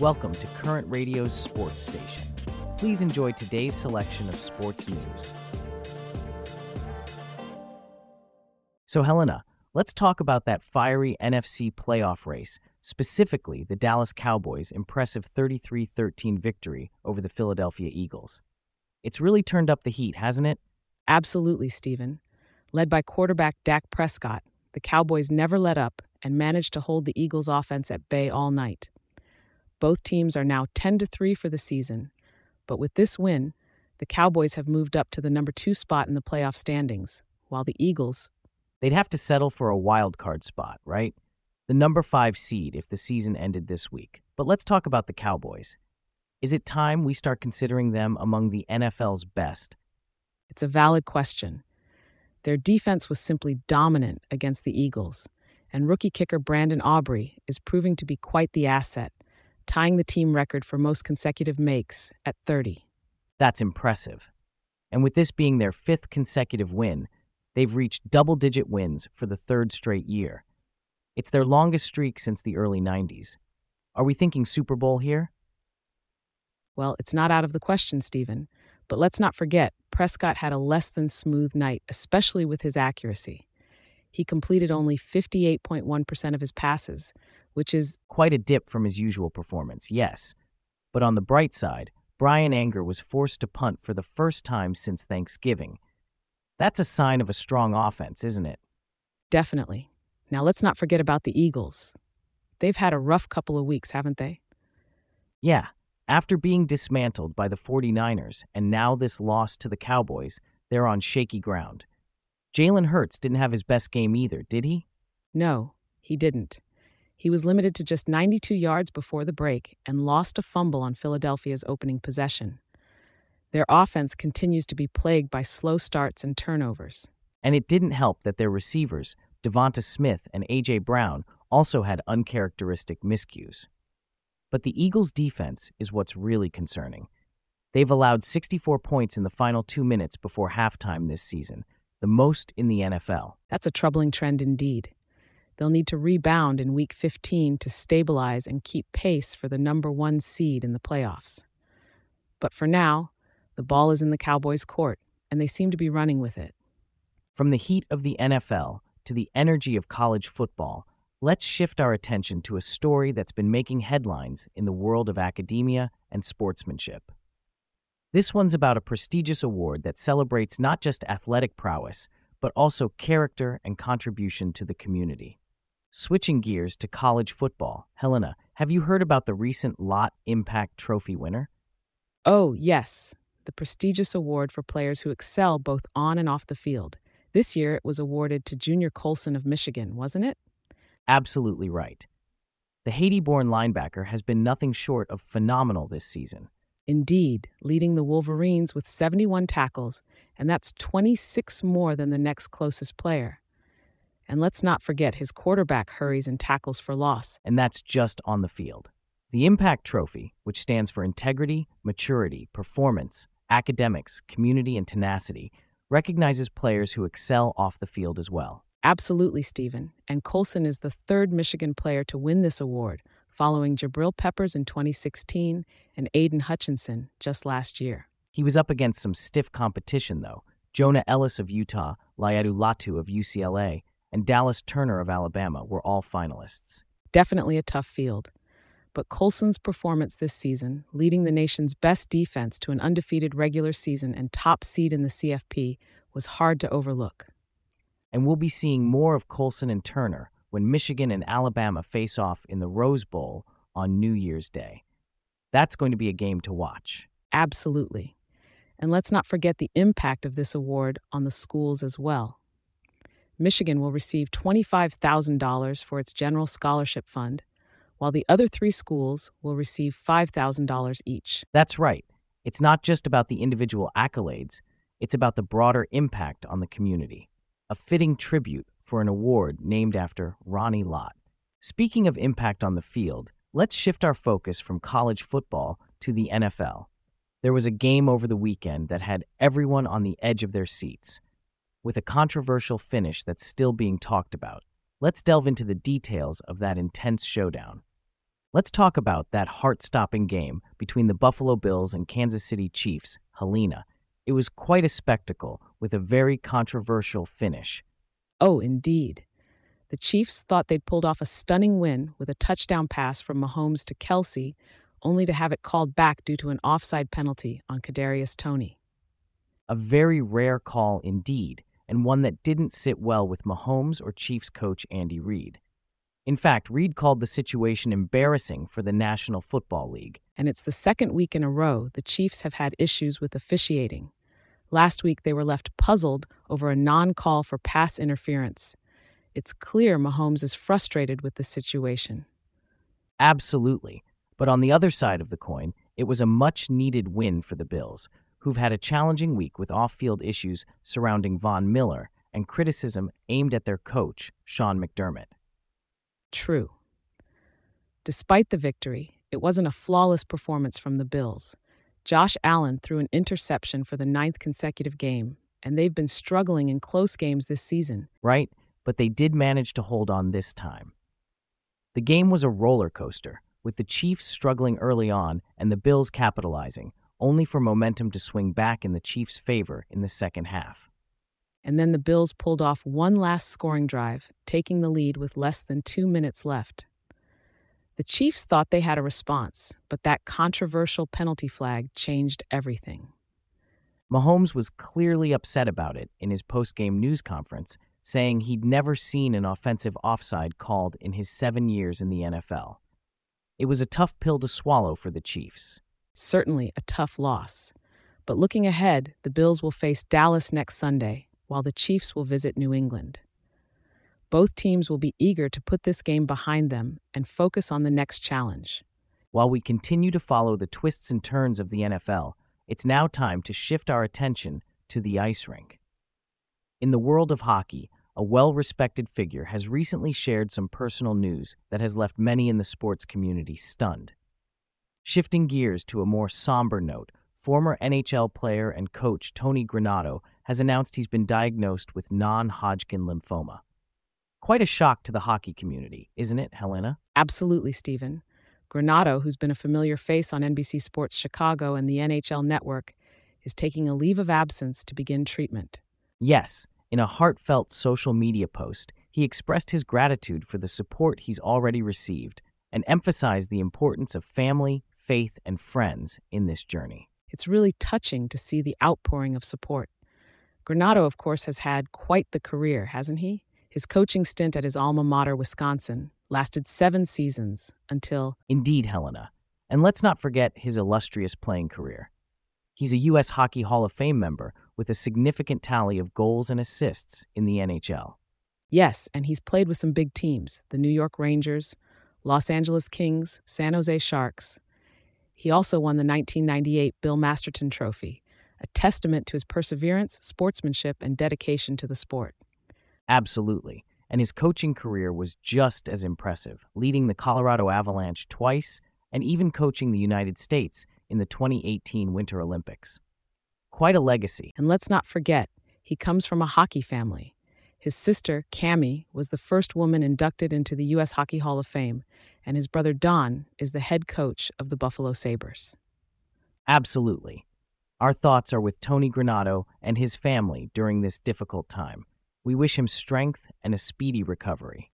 Welcome to Current Radio's Sports Station. Please enjoy today's selection of sports news. So, Helena, let's talk about that fiery NFC playoff race, specifically the Dallas Cowboys' impressive 33 13 victory over the Philadelphia Eagles. It's really turned up the heat, hasn't it? Absolutely, Stephen. Led by quarterback Dak Prescott, the Cowboys never let up and managed to hold the Eagles' offense at bay all night. Both teams are now 10 to 3 for the season, but with this win, the Cowboys have moved up to the number 2 spot in the playoff standings, while the Eagles They'd have to settle for a wild card spot, right? The number 5 seed if the season ended this week. But let's talk about the Cowboys. Is it time we start considering them among the NFL's best? It's a valid question. Their defense was simply dominant against the Eagles, and rookie kicker Brandon Aubrey is proving to be quite the asset, tying the team record for most consecutive makes at 30. That's impressive. And with this being their fifth consecutive win, they've reached double digit wins for the third straight year. It's their longest streak since the early 90s. Are we thinking Super Bowl here? Well, it's not out of the question, Stephen. But let's not forget, Prescott had a less than smooth night, especially with his accuracy. He completed only 58.1% of his passes, which is Quite a dip from his usual performance, yes. But on the bright side, Bryan Anger was forced to punt for the first time since Thanksgiving. That's a sign of a strong offense, isn't it? definitely. Now, let's not forget about the Eagles. They've had a rough couple of weeks, haven't they? Yeah, after being dismantled by the 49ers and now this loss to the Cowboys, they're on shaky ground. Jalen Hurts didn't have his best game either, did he? No, he didn't. He was limited to just 92 yards before the break and lost a fumble on Philadelphia's opening possession. Their offense continues to be plagued by slow starts and turnovers. And it didn't help that their receivers, Devonta Smith and A.J. Brown, also had uncharacteristic miscues. But the Eagles' defense is what's really concerning. They've allowed 64 points in the final two minutes before halftime this season, the most in the NFL. That's a troubling trend indeed. They'll need to rebound in Week 15 to stabilize and keep pace for the number one seed in the playoffs. But for now, the ball is in the Cowboys' court, and they seem to be running with it. From the heat of the NFL to the energy of college football, let's shift our attention to a story that's been making headlines in the world of academia and sportsmanship. This one's about a prestigious award that celebrates not just athletic prowess, but also character and contribution to the community. Switching gears to college football, Helena, have you heard about the recent Lott Impact Trophy winner? Oh, yes, the prestigious award for players who excel both on and off the field. This year it was awarded to Junior Colson of Michigan, wasn't it? Absolutely right. The Haiti born linebacker has been nothing short of phenomenal this season. Indeed, leading the Wolverines with 71 tackles, and that's 26 more than the next closest player. And let's not forget his quarterback hurries and tackles for loss. and that's just on the field. The Impact Trophy, which stands for integrity, maturity, performance, academics, community, and tenacity, recognizes players who excel off the field as well. Absolutely, Stephen. And Colson is the third Michigan player to win this award, following Jabril Peppers in 2016 and Aidan Hutchinson just last year. He was up against some stiff competition, though. Jonah Elliss of Utah, Laiatu Latu of UCLA, and Dallas Turner of Alabama were all finalists. Definitely a tough field. But Colson's performance this season, leading the nation's best defense to an undefeated regular season and top seed in the CFP, was hard to overlook. And we'll be seeing more of Colson and Turner when Michigan and Alabama face off in the Rose Bowl on New Year's Day. That's going to be a game to watch. Absolutely. And let's not forget the impact of this award on the schools as well. Michigan will receive $25,000 for its general scholarship fund, while the other three schools will receive $5,000 each. That's right. It's not just about the individual accolades, it's about the broader impact on the community. A fitting tribute for an award named after Ronnie Lott. Speaking of impact on the field, let's shift our focus from college football to the NFL. There was a game over the weekend that had everyone on the edge of their seats, with a controversial finish that's still being talked about. Let's delve into the details of that intense showdown. Let's talk about that heart stopping game between the Buffalo Bills and Kansas City Chiefs, Helena. It was quite a spectacle with a very controversial finish. Oh, indeed. The Chiefs thought they'd pulled off a stunning win with a touchdown pass from Mahomes to Kelce, only to have it called back due to an offside penalty on Kadarius Toney. A very rare call indeed, and one that didn't sit well with Mahomes or Chiefs coach Andy Reid. In fact, Reid called the situation embarrassing for the National Football League. And it's the second week in a row the Chiefs have had issues with officiating. Last week, they were left puzzled over a non call for pass interference. It's clear Mahomes is frustrated with the situation. Absolutely. But on the other side of the coin, it was a much needed win for the Bills, who've had a challenging week with off field issues surrounding Von Miller and criticism aimed at their coach, Sean McDermott. True. Despite the victory, it wasn't a flawless performance from the Bills. Josh Allen threw an interception for the ninth consecutive game, and they've been struggling in close games this season. Right, but they did manage to hold on this time. The game was a roller coaster, with the Chiefs struggling early on and the Bills capitalizing, only for momentum to swing back in the Chiefs' favor in the second half and then the Bills pulled off one last scoring drive, taking the lead with less than two minutes left. The Chiefs thought they had a response, but that controversial penalty flag changed everything. Mahomes was clearly upset about it in his post-game news conference, saying he'd never seen an offensive offside called in his seven years in the NFL. It was a tough pill to swallow for the Chiefs. Certainly a tough loss. But looking ahead, the Bills will face Dallas next Sunday, while the Chiefs will visit New England. Both teams will be eager to put this game behind them and focus on the next challenge. While we continue to follow the twists and turns of the NFL, it's now time to shift our attention to the ice rink. In the world of hockey, a well respected figure has recently shared some personal news that has left many in the sports community stunned. Shifting gears to a more somber note, former NHL player and coach Tony Granato has announced he's been diagnosed with non Hodgkin lymphoma. Quite a shock to the hockey community, isn't it, Helena? Absolutely, Stephen. Granato, who's been a familiar face on NBC Sports Chicago and the NHL Network, is taking a leave of absence to begin treatment. Yes, in a heartfelt social media post, he expressed his gratitude for the support he's already received and emphasized the importance of family, faith, and friends in this journey. It's really touching to see the outpouring of support. Granato, of course, has had quite the career, hasn't he? His coaching stint at his alma mater, Wisconsin, lasted seven seasons until. Indeed, Helena. And let's not forget his illustrious playing career. He's a U.S. Hockey Hall of Fame member with a significant tally of goals and assists in the NHL. Yes, and he's played with some big teams the New York Rangers, Los Angeles Kings, San Jose Sharks. He also won the 1998 Bill Masterton Trophy a testament to his perseverance, sportsmanship, and dedication to the sport. Absolutely. And his coaching career was just as impressive, leading the Colorado Avalanche twice and even coaching the United States in the 2018 Winter Olympics. Quite a legacy. And let's not forget, he comes from a hockey family. His sister, Cammi, was the first woman inducted into the U.S. Hockey Hall of Fame, and his brother Don is the head coach of the Buffalo Sabres. Absolutely. Our thoughts are with Tony Granato and his family during this difficult time. We wish him strength and a speedy recovery.